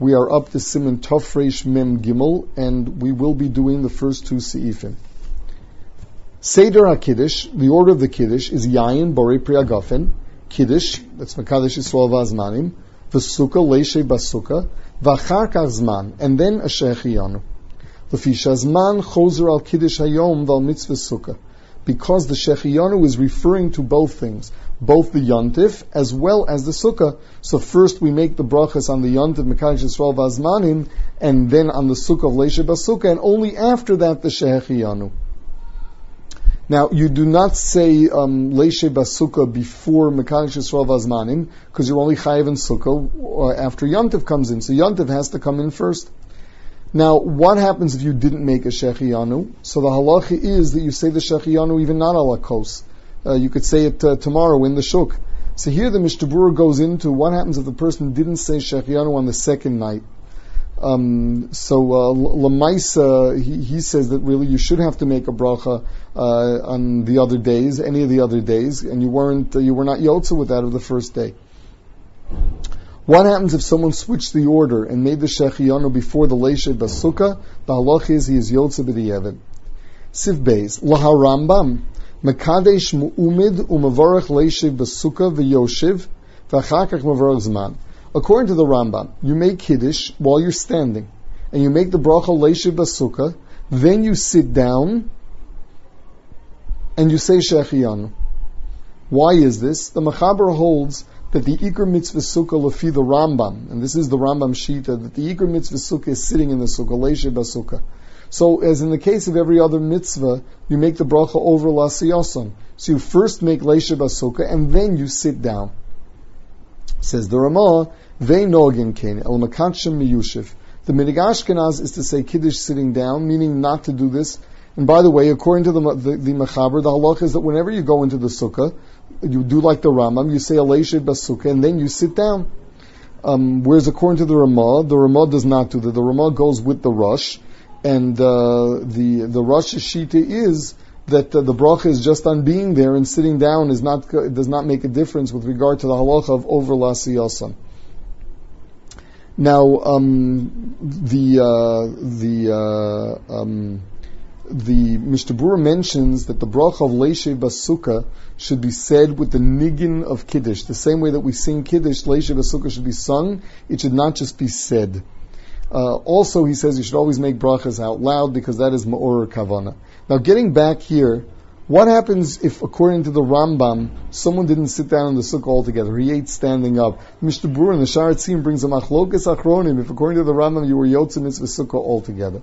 We are up to Siman Tofresh Mem Gimel, and we will be doing the first two Seifim. Seder HaKiddush, the order of the Kiddush, is Yayin Borei Priagafen, Kiddush, that's Makadosh Yisrael Vazmanim, V'sukkah Leishe Basukah, V'achar Zman, and then a Shechiyanu. L'fisha Zman Chozer Al Kiddush Hayom Val Mitzvah Sukkah. Because the Shechiyanu is referring to both things both the yontif as well as the sukkah. So first we make the brachas on the yontif mekadosh Yisrael vazmanim, and then on the sukkah of leisha basukah, and only after that the shehechiyanu. Now you do not say um, leisha basukah before mekadosh Yisrael vazmanim because you're only chayiv in sukkah after yontif comes in. So yontif has to come in first. Now, what happens if you didn't make a shechiyanu? So the halacha is that you say the shechiyanu even not ala kos. Uh, you could say it uh, tomorrow in the shuk. So here the Mishnah goes into what happens if the person didn't say Shechianu on the second night. Um, so uh, he, he, says that really you should have to make a bracha uh, on the other days, any of the other days, and you weren't uh, you were not yotza with that of the first day. What happens if someone switched the order and made the shechianu before the leisha Basuka? The halach is he is yotza b'di'evid. Siv beis laharambam. Mekadesh mu'umid u'mavarach leishiv Basuka v'yoshiv v'achakach mavarach zman. According to the Rambam, you make Kiddush while you're standing, and you make the bracha leishiv Basuka, then you sit down, and you say Shechiyanu. Why is this? The Machaber holds that the Iker Mitzvah Sukkah lefi the Rambam, and this is the Rambam Shita, that the Iker Mitzvah Sukkah is sitting in the Sukkah, Leishiv Sukkah. So, as in the case of every other mitzvah, you make the bracha over lasiyosan. So you first make leisha basukah, and then you sit down. Says the Ramah, they nogin kain el makachim miyushiv. The minig is to say kiddush sitting down, meaning not to do this. And by the way, according to the the, the Mechaber, the halach is that whenever you go into the sukkah, you do like the Rambam, you say leisha basukah, and then you sit down. Um, whereas according to the Ramah, the Ramah does not do that. The Ramah goes with the Rosh, and uh, the the Rosh Shita is that uh, the bracha is just on being there and sitting down is not does not make a difference with regard to the halacha of over lasiyasa. Now um, the uh, the uh, um, the Mishnah mentions that the bracha of Leishe Basuka should be said with the niggin of Kiddush. The same way that we sing Kiddush, Leishe Basuka should be sung. It should not just be said. Uh, also, he says you should always make brachas out loud because that is ma'or kavana. Now, getting back here, what happens if, according to the Rambam, someone didn't sit down in the sukkah altogether? He ate standing up. Mishnah Berurah in the Sha'ar HaTziyun brings a machlokas achronim. If, according to the Rambam, you were yotzim mitzvah sukkah altogether.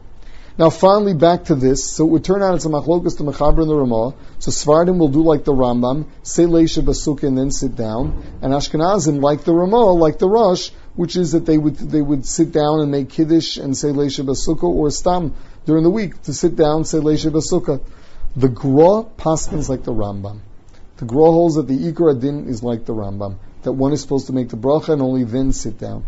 Now, finally, back to this. So it would turn out it's a machlokas to mechaber and the Ramah. So Svardim will do like the Rambam, say leisha basukah and then sit down. And Ashkenazim, like the Ramah, like the Rosh, which is that they would they would sit down and make kiddush and say leisha basukah or stam during the week to sit down say leisha basukah. The Gra paskins like the Rambam. The Gra holds that the Ikar din is like the Rambam, that one is supposed to make the bracha and only then sit down.